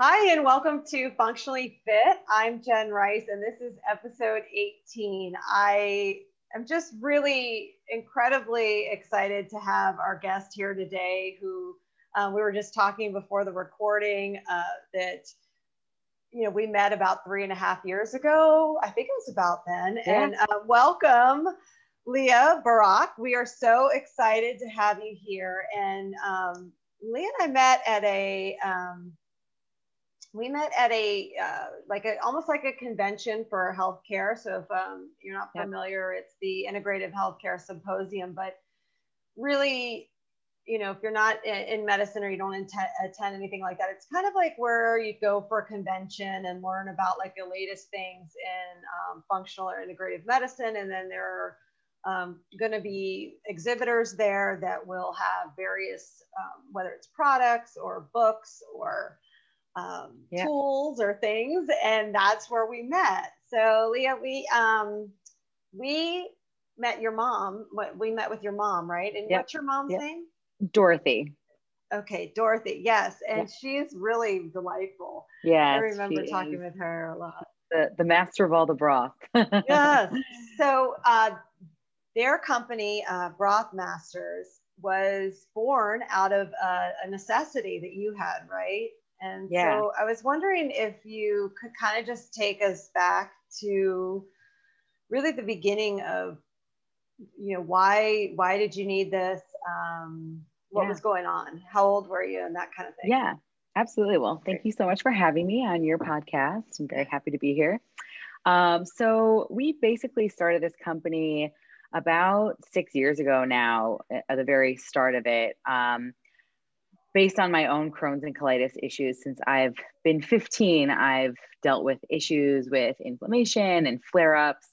Hi, and welcome to Functionally Fit. I'm Jen Rice, and this is episode 18. I am just really incredibly excited to have our guest here today who um, we were just talking before the recording uh, that you know we met about three and a half years ago i think it was about then yeah. and uh, welcome Laya Barak we are so excited to have you here and um, Laya and i met at a um, we met at a uh, like a almost like a convention for healthcare. So if um, you're not familiar it's the integrative healthcare symposium. But really you know, if you're not in, medicine or you don't attend, attend anything like that, it's kind of like where you go for a convention and learn about like the latest things in um, functional or integrative medicine. And then there are um, going to be exhibitors there that will have various, um, whether it's products or books or um, yeah. tools or things. And that's where we met. So Laya, we, um, we met your mom. We met with your mom, right? And yep. what's your mom's yep. name? Dorothy. Okay, Dorothy. Yes, and she's really delightful. Yeah, I remember talking with her a lot. The, the master of all the broth. yes. So uh, their company, uh, Broth Masters, was born out of uh, a necessity that you had, right? And yeah. so I was wondering if you could kind of just take us back to really the beginning of, you know, why why did you need this? Um, what yeah. was going on? How old were you and that kind of thing? Yeah, absolutely. Well, thank you so much for having me on your podcast. I'm very happy to be here. Um, so we basically started this company about six years ago now, at the very start of it. Um, based on my own Crohn's and colitis issues, since I've been 15, I've dealt with issues with inflammation and flare ups.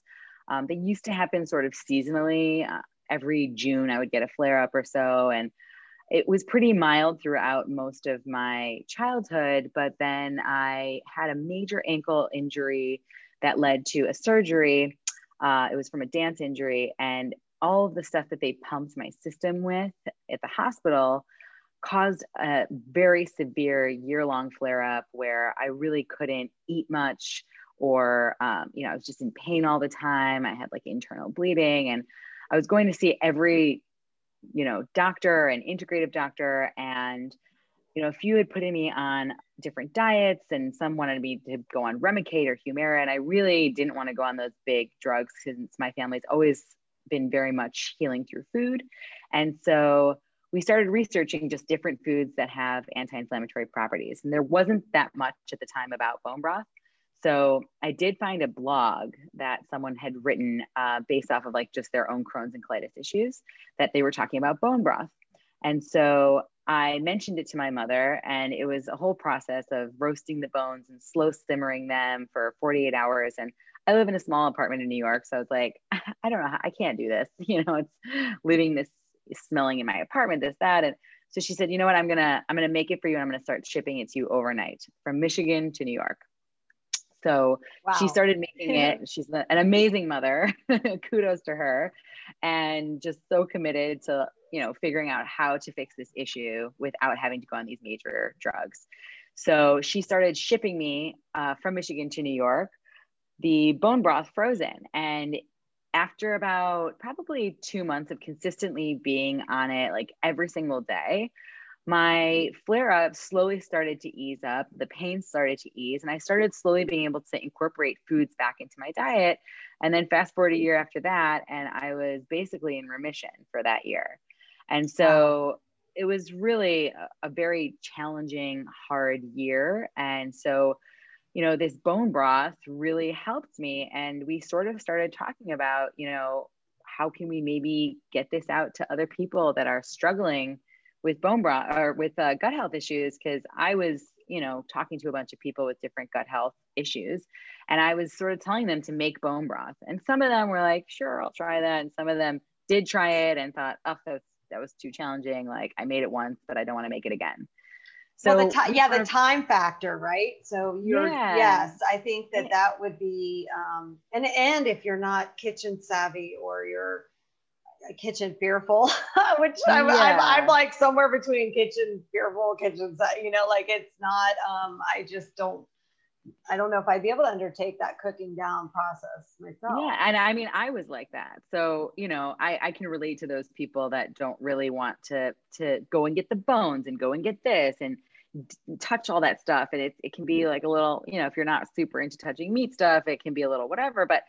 Um, they used to happen sort of seasonally. Uh, every June, I would get a flare up or so. And it was pretty mild throughout most of my childhood, but then I had a major ankle injury that led to a surgery. Uh, it was from a dance injury, and all of the stuff that they pumped my system with at the hospital caused a very severe year long flare up where I really couldn't eat much or, um, you know, I was just in pain all the time. I had like internal bleeding and I was going to see every you know, doctor and integrative doctor. And, you know, a few had put me on different diets and some wanted me to go on Remicade or Humira. And I really didn't want to go on those big drugs since my family's always been very much healing through food. And so we started researching just different foods that have anti-inflammatory properties. And there wasn't that much at the time about bone broth. So I did find a blog that someone had written uh, based off of like just their own Crohn's and colitis issues that they were talking about bone broth. And so I mentioned it to my mother, and it was a whole process of roasting the bones and slow simmering them for 48 hours. And I live in a small apartment in New York. So I was like, I don't know, I can't do this. You know, it's leaving this smelling in my apartment, this, that. And so she said, you know what, I'm gonna, I'm gonna make it for you and I'm gonna start shipping it to you overnight from Michigan to New York. So wow. she started making it. She's an amazing mother. Kudos to her. And just so committed to, you know, figuring out how to fix this issue without having to go on these major drugs. So she started shipping me uh, from Michigan to New York the bone broth frozen. And after about probably two months of consistently being on it like every single day, my flare up slowly started to ease up. The pain started to ease, and I started slowly being able to incorporate foods back into my diet. And then fast forward a year after that, and I was basically in remission for that year. And so it was really a, a very challenging, hard year. And so, you know, this bone broth really helped me. And we sort of started talking about, you know, how can we maybe get this out to other people that are struggling with bone broth or with uh, gut health issues because I was, you know, talking to a bunch of people with different gut health issues. And I was sort of telling them to make bone broth. And some of them were like, sure, I'll try that. And some of them did try it and thought, oh, that was, that was too challenging. Like I made it once, but I don't want to make it again. So well, the t- yeah, the time factor, right? So you're yeah. yes, I think that that would be um, and and if you're not kitchen savvy or you're kitchen fearful, which I'm, yeah. I'm, I'm, like somewhere between kitchen fearful, kitchen, you know, like it's not, um, I just don't, I don't know if I'd be able to undertake that cooking down process myself. Yeah. And I mean, I was like that. So, you know, I, I can relate to those people that don't really want to, to go and get the bones and go and get this and touch all that stuff. And it, it can be like a little, you know, if you're not super into touching meat stuff, it can be a little whatever, but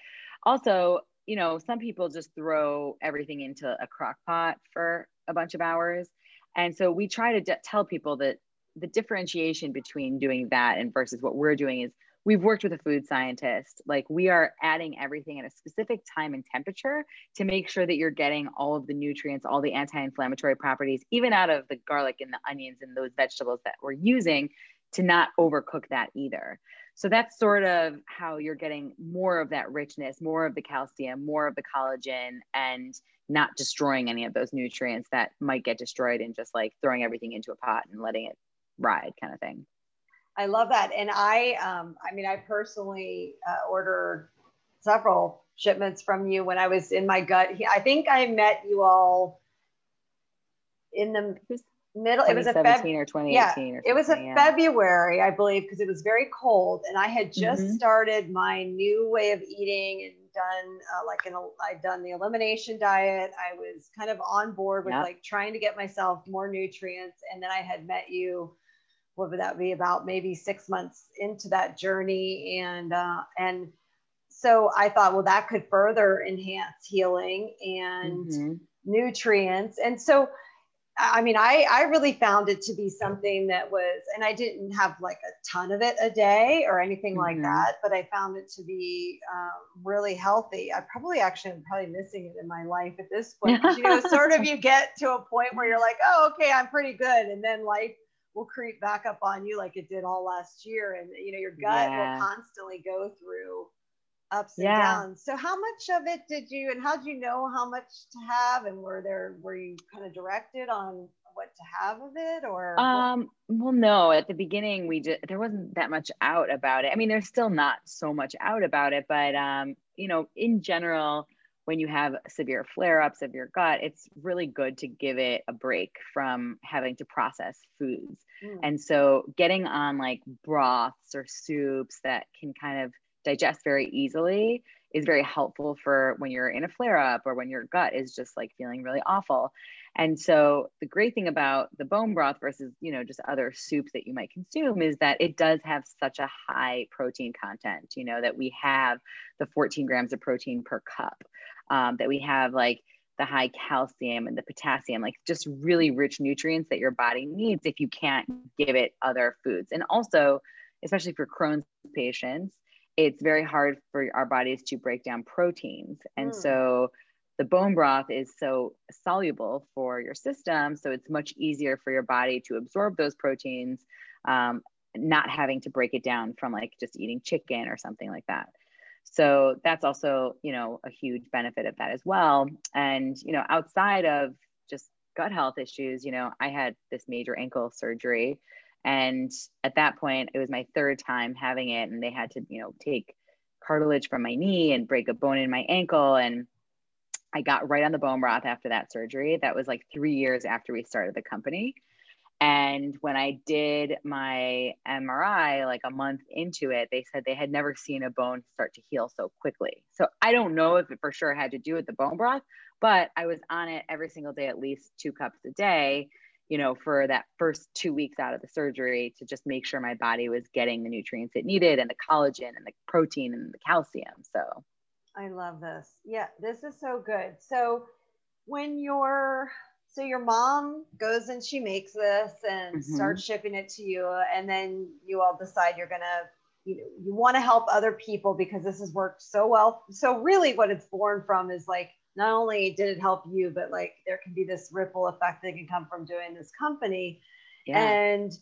also you know, some people just throw everything into a crock pot for a bunch of hours. And so we try to de- tell people that the differentiation between doing that and versus what we're doing is we've worked with a food scientist. Like we are adding everything at a specific time and temperature to make sure that you're getting all of the nutrients, all the anti inflammatory properties, even out of the garlic and the onions and those vegetables that we're using to not overcook that either. So that's sort of how you're getting more of that richness, more of the calcium, more of the collagen, and not destroying any of those nutrients that might get destroyed in just like throwing everything into a pot and letting it ride kind of thing. I love that. And I, um, I mean, I personally uh, ordered several shipments from you when I was in my gut. I think I met you all in the middle it was a Feb- or 2018 yeah, or it was a yeah. february i believe because it was very cold and i had just mm-hmm. started my new way of eating and done uh, like an i'd done the elimination diet i was kind of on board with yep. like trying to get myself more nutrients and then i had met you what would that be about maybe six months into that journey and uh, and so i thought well that could further enhance healing and mm-hmm. nutrients and so I mean, I, I really found it to be something that was, and I didn't have like a ton of it a day or anything mm-hmm. like that, but I found it to be um, really healthy. I probably actually am probably missing it in my life at this point. you know, sort of you get to a point where you're like, oh, okay, I'm pretty good. And then life will creep back up on you like it did all last year. And, you know, your gut yeah. will constantly go through ups and yeah. downs. So how much of it did you and how did you know how much to have and were there were you kind of directed on what to have of it or um well no at the beginning we did there wasn't that much out about it. I mean there's still not so much out about it but um you know in general when you have severe flare ups of your gut, it's really good to give it a break from having to process foods. Mm. And so, getting on like broths or soups that can kind of digest very easily is very helpful for when you're in a flare up or when your gut is just like feeling really awful. And so the great thing about the bone broth versus, you know, just other soups that you might consume is that it does have such a high protein content, you know, that we have the 14 grams of protein per cup, um, that we have like the high calcium and the potassium, like just really rich nutrients that your body needs if you can't give it other foods. And also, especially for Crohn's patients, it's very hard for our bodies to break down proteins. And mm. so the bone broth is so soluble for your system. So it's much easier for your body to absorb those proteins, um, not having to break it down from like just eating chicken or something like that. So that's also, you know, a huge benefit of that as well. And, you know, outside of just gut health issues, you know, I had this major ankle surgery and at that point, it was my third time having it, and they had to, you know, take cartilage from my knee and break a bone in my ankle. And I got right on the bone broth after that surgery. That was like three years after we started the company. And when I did my MRI, like a month into it, they said they had never seen a bone start to heal so quickly. So I don't know if it for sure had to do with the bone broth, but I was on it every single day, at least two cups a day you know, for that first two weeks out of the surgery to just make sure my body was getting the nutrients it needed and the collagen and the protein and the calcium. So I love this. Yeah, this is so good. So when your so your mom goes and she makes this and mm-hmm. starts shipping it to you, and then you all decide you're gonna you know you want to help other people because this has worked so well. So really, what it's born from is like not only did it help you, but like there can be this ripple effect that can come from doing this company. Yeah. And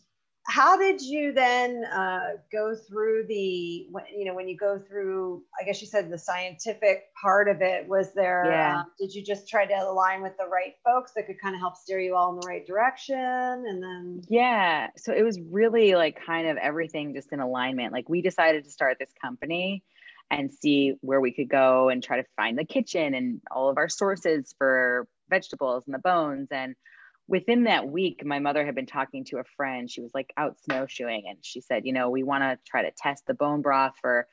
how did you then uh, go through the, you know, when you go through, I guess you said the scientific part of it, was there, yeah. Um, did you just try to align with the right folks that could kind of help steer you all in the right direction? And then, yeah. So it was really like kind of everything just in alignment. Like we decided to start this company and see where we could go and try to find the kitchen and all of our sources for vegetables and the bones. And within that week, my mother had been talking to a friend. She was like out snowshoeing and she said, you know, we want to try to test the bone broth for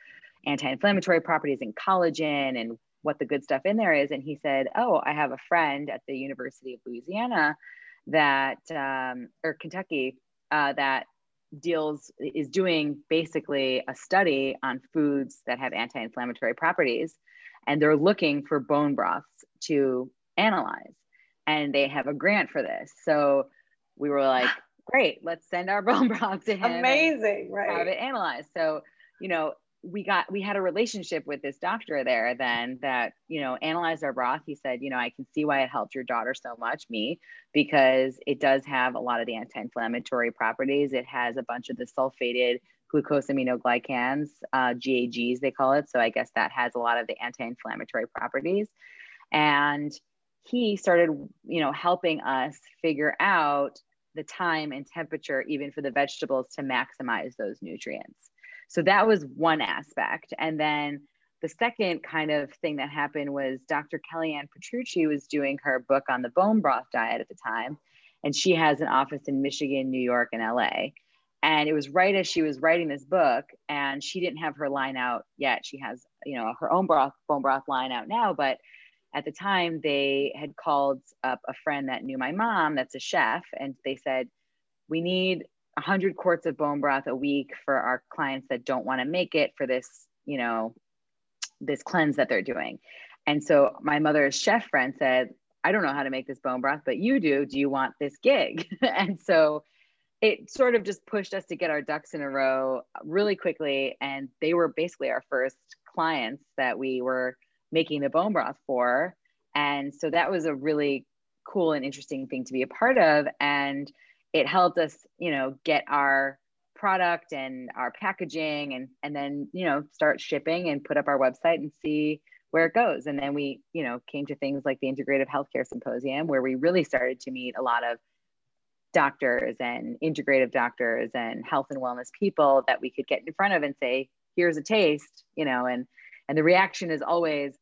anti inflammatory properties and collagen and what the good stuff in there is. And he said, Oh, I have a friend at the University of Louisiana that, um, or Kentucky, uh, that deals is doing basically a study on foods that have anti-inflammatory properties and they're looking for bone broths to analyze and they have a grant for this. So we were like great let's send our bone broth to him amazing right. have it analyzed. So you know we got we had a relationship with this doctor there then that you know analyzed our broth. He said you know i can see why it helped your daughter so much me because it does have a lot of the anti-inflammatory properties. It has a bunch of the sulfated glucosaminoglycans uh, gags they call it. So i guess that has a lot of the anti-inflammatory properties. And he started you know helping us figure out the time and temperature even for the vegetables to maximize those nutrients so that was one aspect. And then the second kind of thing that happened was Dr. Kellyann Petrucci was doing her book on the bone broth diet at the time. And she has an office in Michigan, New York, and LA. And it was right as she was writing this book, and she didn't have her line out yet. She has, you know, her own broth, bone broth line out now. But at the time, they had called up a friend that knew my mom, that's a chef, and they said, We need 100 quarts of bone broth a week for our clients that don't want to make it for this, you know, this cleanse that they're doing. And so my mother's chef friend said, I don't know how to make this bone broth, but you do. Do you want this gig? and so it sort of just pushed us to get our ducks in a row really quickly. And they were basically our first clients that we were making the bone broth for. And so that was a really cool and interesting thing to be a part of. And it helped us, you know, get our product and our packaging and and then, you know, start shipping and put up our website and see where it goes. And then we, you know, came to things like the Integrative Healthcare Symposium where we really started to meet a lot of doctors and integrative doctors and health and wellness people that we could get in front of and say, here's a taste, you know, and and the reaction is always,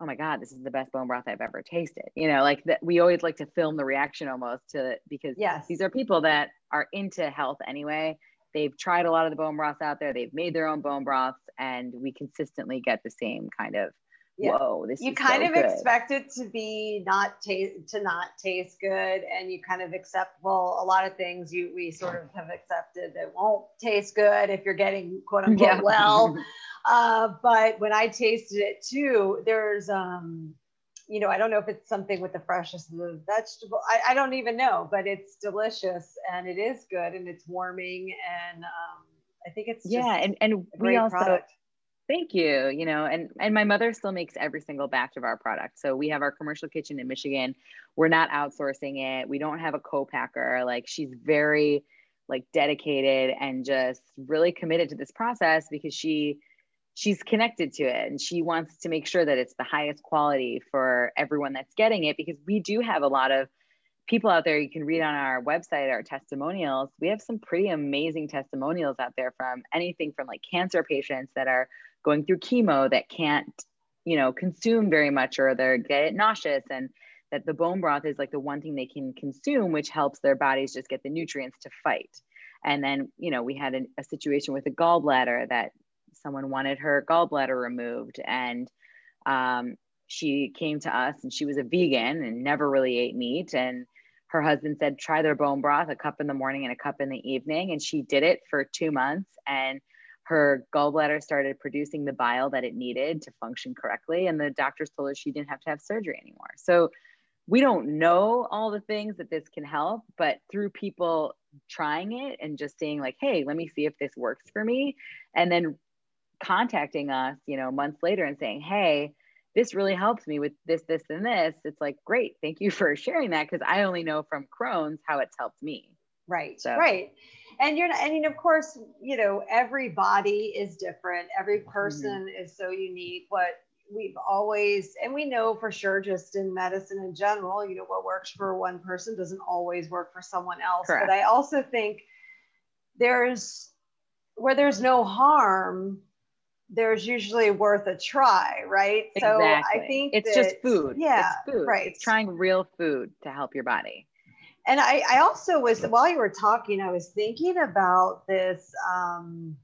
oh my god this is the best bone broth i've ever tasted you know like that we always like to film the reaction almost to because yes these are people that are into health anyway they've tried a lot of the bone broths out there they've made their own bone broths and we consistently get the same kind of yeah. whoa this you kind so of good. expect it to be not taste to not taste good and you kind of accept well a lot of things you we sort of have accepted that won't taste good if you're getting quote unquote yeah. well uh, but when i tasted it too there's um you know i don't know if it's something with the freshness of the vegetable i, I don't even know but it's delicious and it is good and it's warming and um, i think it's yeah and, and we also product Thank you. You know, and and my mother still makes every single batch of our product. So we have our commercial kitchen in Michigan. We're not outsourcing it. We don't have a co-packer. Like she's very like dedicated and just really committed to this process because she she's connected to it and she wants to make sure that it's the highest quality for everyone that's getting it because we do have a lot of people out there. You can read on our website our testimonials. We have some pretty amazing testimonials out there from anything from like cancer patients that are going through chemo that can't you know consume very much or they're get nauseous and that the bone broth is like the one thing they can consume which helps their bodies just get the nutrients to fight. And then you know we had an, a situation with a gallbladder that someone wanted her gallbladder removed and um, she came to us and she was a vegan and never really ate meat and her husband said try their bone broth a cup in the morning and a cup in the evening and she did it for two months and her gallbladder started producing the bile that it needed to function correctly. And the doctors told her she didn't have to have surgery anymore. So we don't know all the things that this can help, but through people trying it and just saying, like, hey, let me see if this works for me. And then contacting us, you know, months later and saying, hey, this really helps me with this, this, and this. It's like, great. Thank you for sharing that because I only know from Crohn's how it's helped me. Right. So. Right and you're not, I mean, of course, you know, every body is different. Every person mm-hmm. is so unique. What we've always, and we know for sure, just in medicine in general, you know, what works for one person doesn't always work for someone else. Correct. But I also think there's where there's no harm, there's usually worth a try, right? Exactly. So I think it's that, just food. Yeah. It's food. Right. It's trying real food to help your body. And I, I also was, while you were talking, I was thinking about this. Um,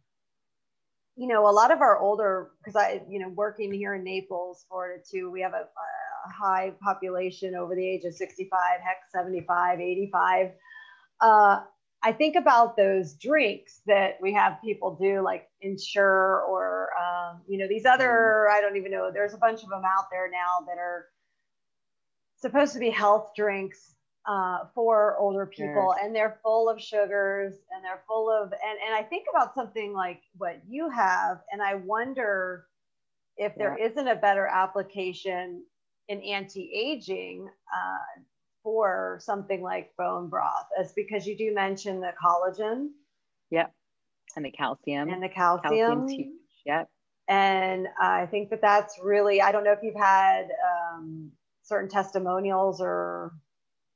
you know, a lot of our older, because I, you know, working here in Naples, Florida too, we have a, a high population over the age of 65, heck, 75, 85. Uh, I think about those drinks that we have people do, like Ensure or, um, you know, these other, I don't even know, there's a bunch of them out there now that are supposed to be health drinks uh, for older people, and they're full of sugars and they're full of, and, and I think about something like what you have, and I wonder if there yeah. not a better application in anti aging. Uh, for something like bone broth is because you do mention the collagen. Yep. And the calcium. And the calcium. huge. Yep. And I think that that's really, I don't know if you've had um, certain testimonials or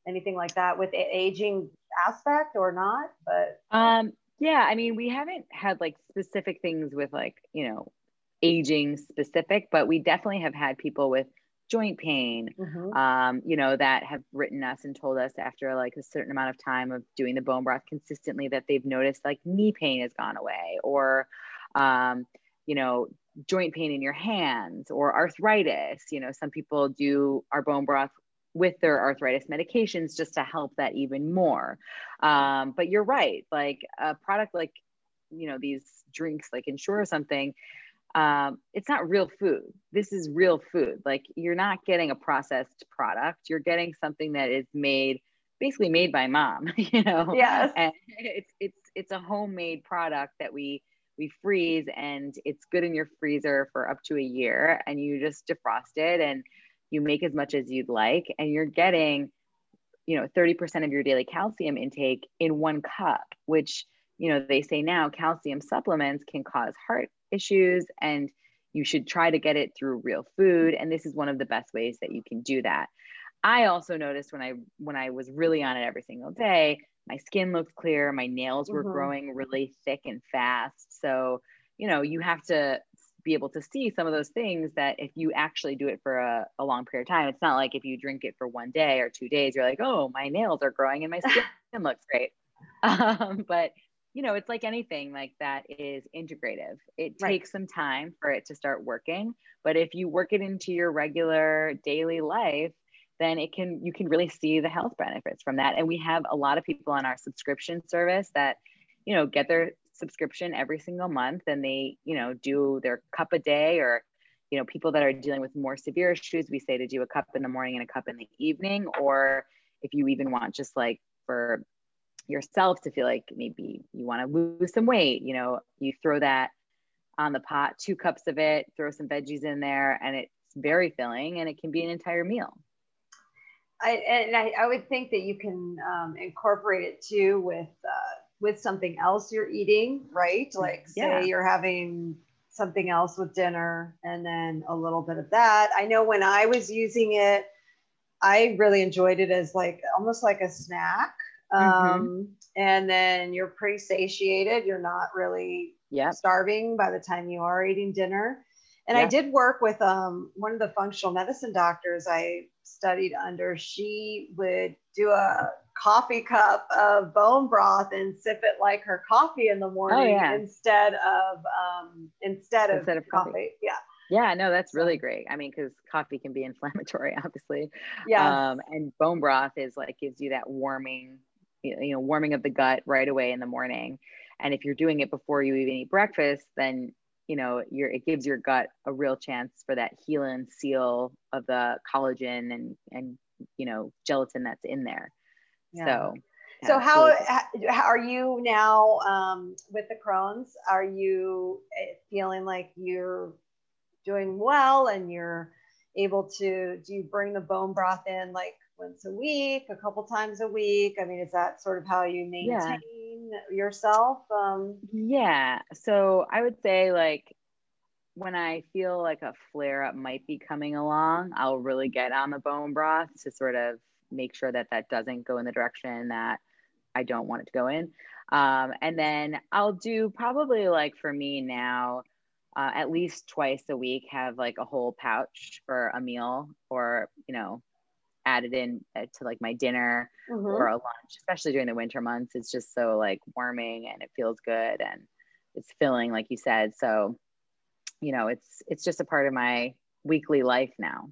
anything like that with aging aspect or not, but. Um, yeah, I mean, we haven't had like specific things with like, you know, aging specific, but we definitely have had people with joint pain, mm-hmm. um, you know, that have written us and told us after like a certain amount of time of doing the bone broth consistently that they've noticed like knee pain has gone away or, um, you know, joint pain in your hands or arthritis. You know, some people do our bone broth with their arthritis medications just to help that even more. Um, but you're right, like a product like, you know, these drinks like Ensure something, um, it's not real food. This is real food. Like you're not getting a processed product. You're getting something that is made, basically made by mom. You know. Yes. And it's it's it's a homemade product that we we freeze and it's good in your freezer for up to a year, and you just defrost it and you make as much as you'd like, and you're getting, you know, 30% of your daily calcium intake in one cup, which you know they say now calcium supplements can cause heart issues and you should try to get it through real food and this is one of the best ways that you can do that. I also noticed when i when i was really on it every single day my skin looked clear my nails were mm-hmm. growing really thick and fast. So you know you have to be able to see some of those things that if you actually do it for a, a long period of time it's not like if you drink it for one day or two days you're like oh my nails are growing and my skin looks great. Um, but you know, it's like anything like that is integrative. It right. takes some time for it to start working, but if you work it into your regular daily life, then it can you can really see the health benefits from that. And we have a lot of people on our subscription service that, you know, get their subscription every single month and they, you know, do their cup a day or you know, people that are dealing with more severe issues, we say to do a cup in the morning and a cup in the evening or if you even want just like for yourself to feel like maybe you want to lose some weight, you know, you throw that on the pot, two cups of it, throw some veggies in there, and it's very filling and it can be an entire meal. I, and I, I would think that you can um, incorporate it too with uh, with something else you're eating, right? Like say yeah. you're having something else with dinner and then a little bit of that. I know when I was using it, I really enjoyed it as like almost like a snack. Um, mm-hmm. And then you're pretty satiated. You're not really yep. starving by the time you are eating dinner. And I did work with um, one of the functional medicine doctors I studied under. She would do a coffee cup of bone broth and sip it like her coffee in the oh, morning oh, yeah. instead of um, instead of, instead of coffee. coffee. Yeah. Yeah, no, that's really great. I mean, because coffee can be inflammatory, obviously. Yeah. Um, and bone broth is like gives you that warming you know warming of the gut right away in the morning and if you're doing it before you even eat breakfast then you know you're it gives your gut a real chance for that heal and seal of the collagen and and you know gelatin that's in there yeah. so yeah, so how, how are you now um, with the Crohn's? Are you eh, feeling like you're doing well and you're able to? Do you bring the bone broth in like once a week, a couple times a week? I mean, is that sort of how you maintain yeah. yourself? Um, yeah. So I would say, like, when I feel like a flare up might be coming along, I'll really get on the bone broth to sort of make sure that that doesn't go in the direction that I don't want it to go in. Um, and then I'll do probably like for me now, uh, at least twice a week have like a whole pouch for a meal or you know added in uh, to like my dinner mm-hmm. or a lunch especially during the winter months. It's just so like warming and it feels good and it's filling like you said. So you know it's it's just a part of my weekly life now.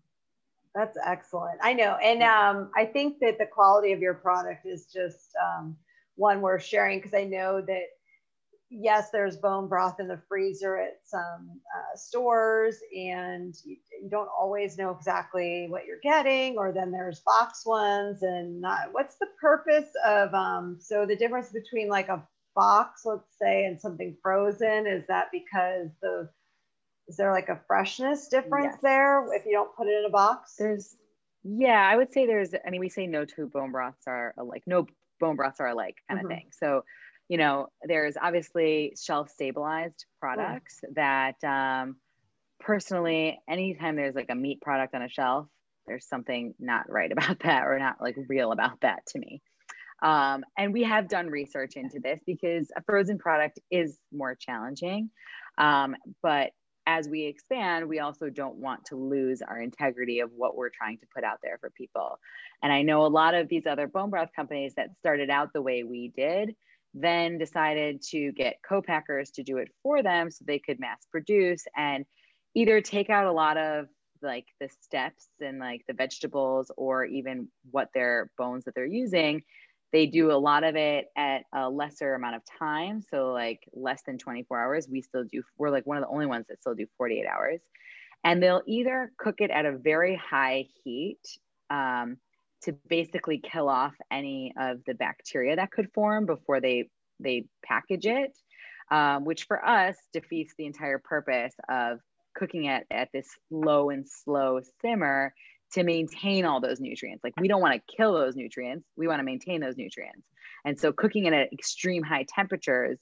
That's excellent. I know. And um, i think that the quality of your product is just um, one worth sharing because i know that yes, there's bone broth in the freezer at some uh, stores, and you, you, don't always know exactly what you're getting. Or then there's box ones, and not, what's the purpose of? Um, so the difference between like a box, let's say, and something frozen is that because the is there like a freshness difference yes. there if you don't put it in a box? There's yeah, I would say there's. I mean, we say no two bone broths are alike. No bone broths are alike, kind mm-hmm. of thing. So you know, there's obviously shelf stabilized products that um, personally, anytime there's like a meat product on a shelf, there's something not right about that or not like real about that to me. Um, and we have done research into this because a frozen product is more challenging. Um, but as we expand, we also don't want to lose our integrity of what we're trying to put out there for people. And I know a lot of these other bone broth companies that started out the way we did then decided to get co-packers to do it for them so they could mass produce and either take out a lot of like the steps and like the vegetables or even what their bones that they're using. They do a lot of it at a lesser amount of time so like less than 24 hours. We still do we're like one of the only ones that still do 48 hours. And they'll either cook it at a very high heat um, to basically kill off any of the bacteria that could form before they they package it, um, which for us defeats the entire purpose of cooking it at this low and slow simmer to maintain all those nutrients. Like we don't want to kill those nutrients, we want to maintain those nutrients. And so cooking it at extreme high temperatures,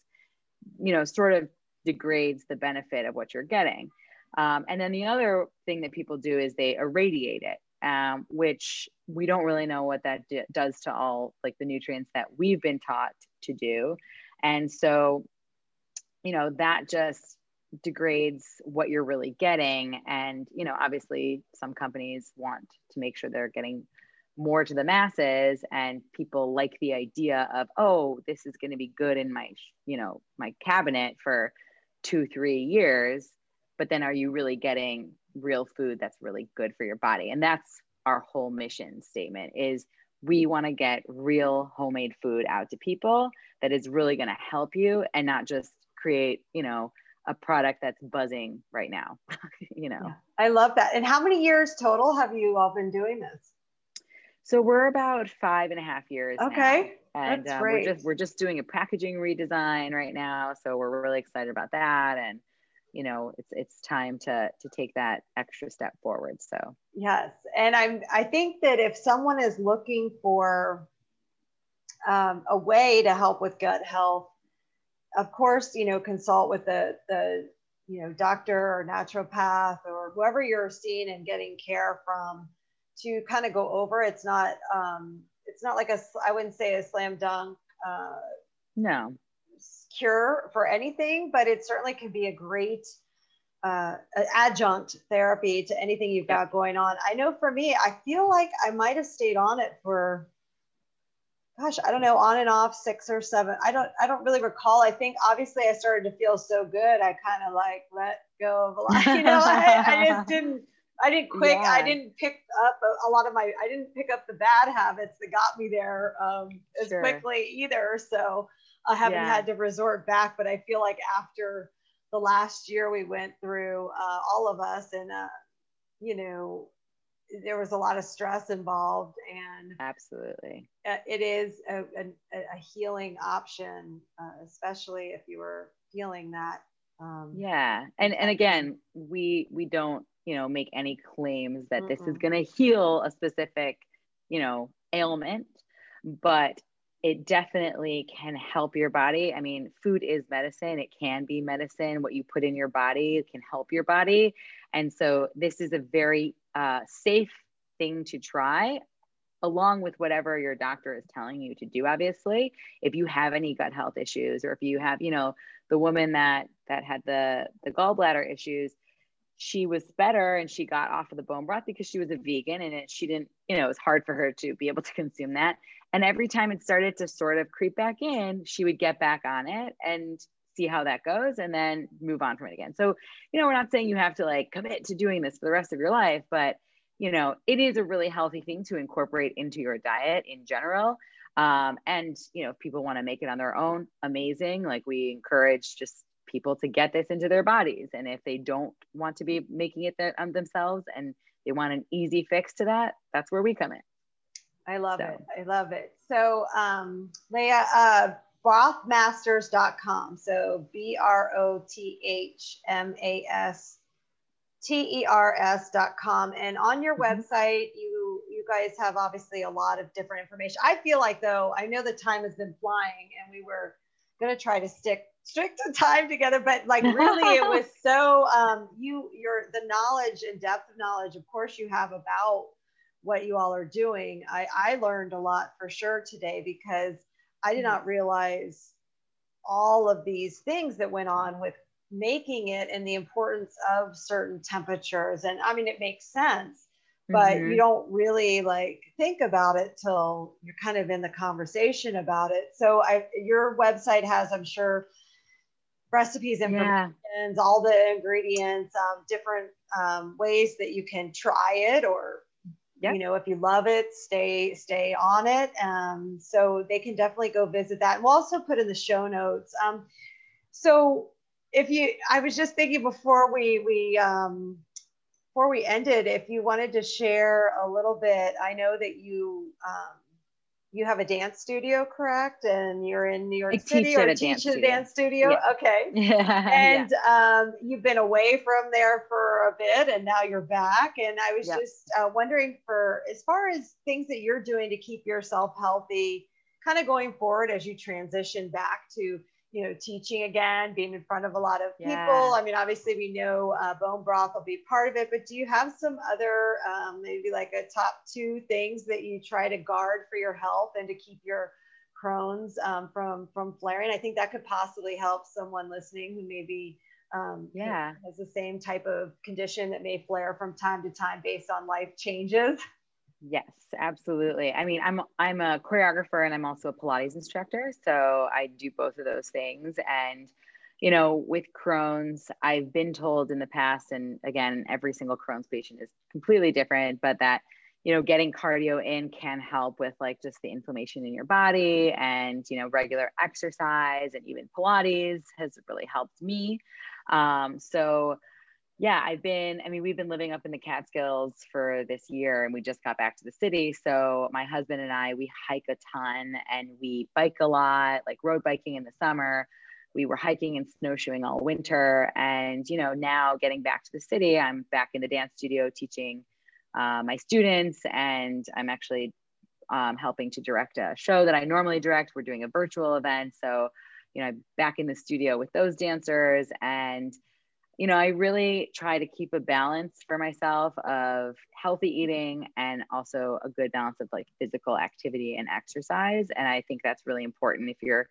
you know, sort of degrades the benefit of what you're getting. Um, and then the other thing that people do is they irradiate it um, which we don't really know what that does to all like the nutrients that we've been taught to do. And so, you know, that just degrades what you're really getting. And, you know, obviously some companies want to make sure they're getting more to the masses and people like the idea of, oh, this is going to be good in my, you know, my cabinet for two, three years. But then are you really getting real food that's really good for your body. And that's our whole mission statement is we want to get real homemade food out to people that is really going to help you and not just create you know a product that's buzzing right now you know? Yeah, i love that. And how many years total have you all been doing this? So we're about five and a half years okay. Now. and that's um, great. we're just we're just doing a packaging redesign right now. So we're really excited about that. And you know it's it's time to to take that extra step forward so. Yes and i'm i think that if someone is looking for um, a way to help with gut health of course you know consult with the the you know doctor or naturopath or whoever you're seeing and getting care from to kind of go over. It's not um it's not like a i wouldn't say a slam dunk uh no cure for anything, but it certainly can be a great uh, adjunct therapy to anything you've got going on. I know for me, I feel like I might have stayed on it for, gosh, I don't know, on and off six or seven. I don't, I don't really recall. I think obviously I started to feel so good. I kind of like let go of a lot, you know, I, I just didn't, I didn't quick, yeah. I didn't pick up a, a, lot of my, I didn't pick up the bad habits that got me there um, as sure. quickly either. So, I haven't yeah. had to resort back, but I feel like after the last year we went through, uh, all of us, and uh, you know, there was a lot of stress involved, and absolutely, it is a, a, a healing option, uh, especially if you were feeling that. Um, yeah, and and again, we we don't you know make any claims that mm this is going to heal a specific you know ailment but it definitely can help your body. I mean, food is medicine. It can be medicine. What you put in your body can help your body. And so, this is a very uh, safe thing to try. along with whatever your doctor is telling you to do obviously if you have any gut health issues or if you have you know the woman that that had the the gallbladder issues she was better and she got off of the bone broth because she was a vegan and it, she didn't you know it was hard for her to be able to consume that and every time it started to sort of creep back in she would get back on it and see how that goes and then move on from it again. So you know we're not saying you have to like commit to doing this for the rest of your life but you know it is a really healthy thing to incorporate into your diet in general. Um, and you know if people want to make it on their own amazing. Like we encourage just people to get this into their bodies. And if they don't want to be making it um, themselves and they want an easy fix to that that's where we come in i love so. it i love it so um, Laya uh, brothmasters.com so b-r-o-t-h-m-a-s T-E-R-S.com. And on your mm-hmm. website, you you guys have obviously a lot of different information. I feel like though, I know the time has been flying and we were gonna try to stick stick to time together, but like really it was so um you your the knowledge and depth of knowledge, of course, you have about what you all are doing. I, I learned a lot for sure today because I did mm-hmm. not realize all of these things that went on with making it and the importance of certain temperatures. And I mean, it makes sense, but mm-hmm. you don't really like think about it till you're kind of in the conversation about it. So I, your website has, I'm sure, recipes, information, yeah. all the ingredients, um, different um, ways that you can try it or You know if you love it stay stay on it. Um, so they can definitely go visit that. We'll also put in the show notes um, so if you, I was just thinking before we we um, before we ended, if you wanted to share a little bit, I know that you um, you have a dance studio, correct? And you're in New York I City or teach at a dance studio. Yeah. Okay. Yeah. And yeah. Um, you've been away from there for a bit and now you're back. And I was just uh, wondering for as far as things that you're doing to keep yourself healthy, kind of going forward as you transition back to you know, teaching again, being in front of a lot of people. Yeah. I mean, obviously, we know uh, bone broth will be part of it, but do you have some other, um, maybe like a top two things that you try to guard for your health and to keep your Crohn's um, from from flaring? I think that could possibly help someone listening who maybe um, yeah has the same type of condition that may flare from time to time based on life changes. Yes, absolutely. I mean, I'm I'm a choreographer and I'm also a Pilates instructor, so I do both of those things. And you know, with Crohn's, I've been told in the past, and again, every single Crohn's patient is completely different, but that you know, getting cardio in can help with like just the inflammation in your body, and you know, regular exercise and even Pilates has really helped me. Um, so yeah, I've been, I mean, we've been living up in the Catskills for this year and we just got back to the city. So my husband and I, we hike a ton and we bike a lot, like road biking in the summer. We were hiking and snowshoeing all winter. And, you know, now getting back to the city, I'm back in the dance studio teaching uh, my students and I'm actually um, helping to direct a show that I normally direct. We're doing a virtual event. So, you know, I'm back in the studio with those dancers and, you know, I really try to keep a balance for myself of healthy eating and also a good balance of like physical activity and exercise. And I think that's really important if you're,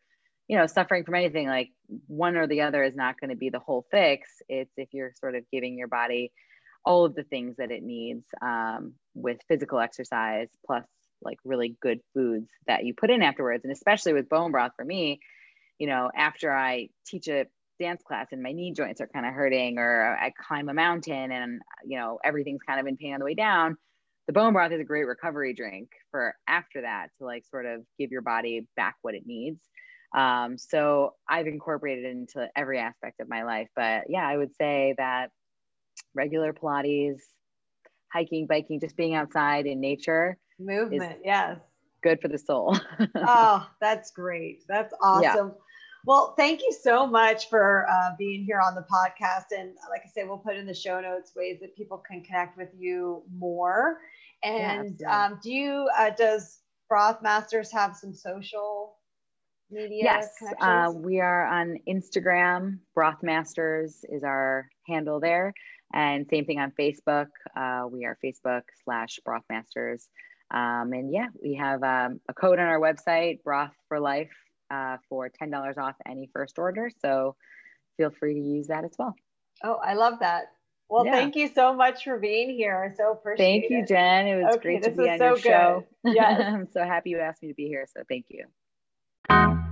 you know, suffering from anything like one or the other is not going to be the whole fix. It's if you're sort of giving your body all of the things that it needs um, with physical exercise plus like really good foods that you put in afterwards. And especially with bone broth for me, you know, after I teach a dance class and my knee joints are kind of hurting or I climb a mountain and you know everything's kind of in pain on the way down the bone broth is a great recovery drink for after that to like sort of give your body back what it needs. Um, so I've incorporated it into every aspect of my life but yeah I would say that regular Pilates hiking biking just being outside in nature movement yes. good for the soul. Oh that's great. That's awesome. yeah. Well, thank you so much for uh, being here on the podcast. And like I said, we'll put in the show notes ways that people can connect with you more. And yeah, um, do you, uh, does Broth Masters have some social media? Yes, uh, we are on Instagram. Broth Masters is our handle there. And same thing on Facebook. Uh, we are Facebook slash Broth Masters. Um, and yeah, we have um, a code on our website, Broth for Life, uh, for $10 off any first order. So feel free to use that as well. Oh, I love that. Well, yeah. thank you so much for being here. I so appreciate Thank you, Jen. It was okay, great to be on so your good. show. Yes. I'm so happy you asked me to be here. So thank you.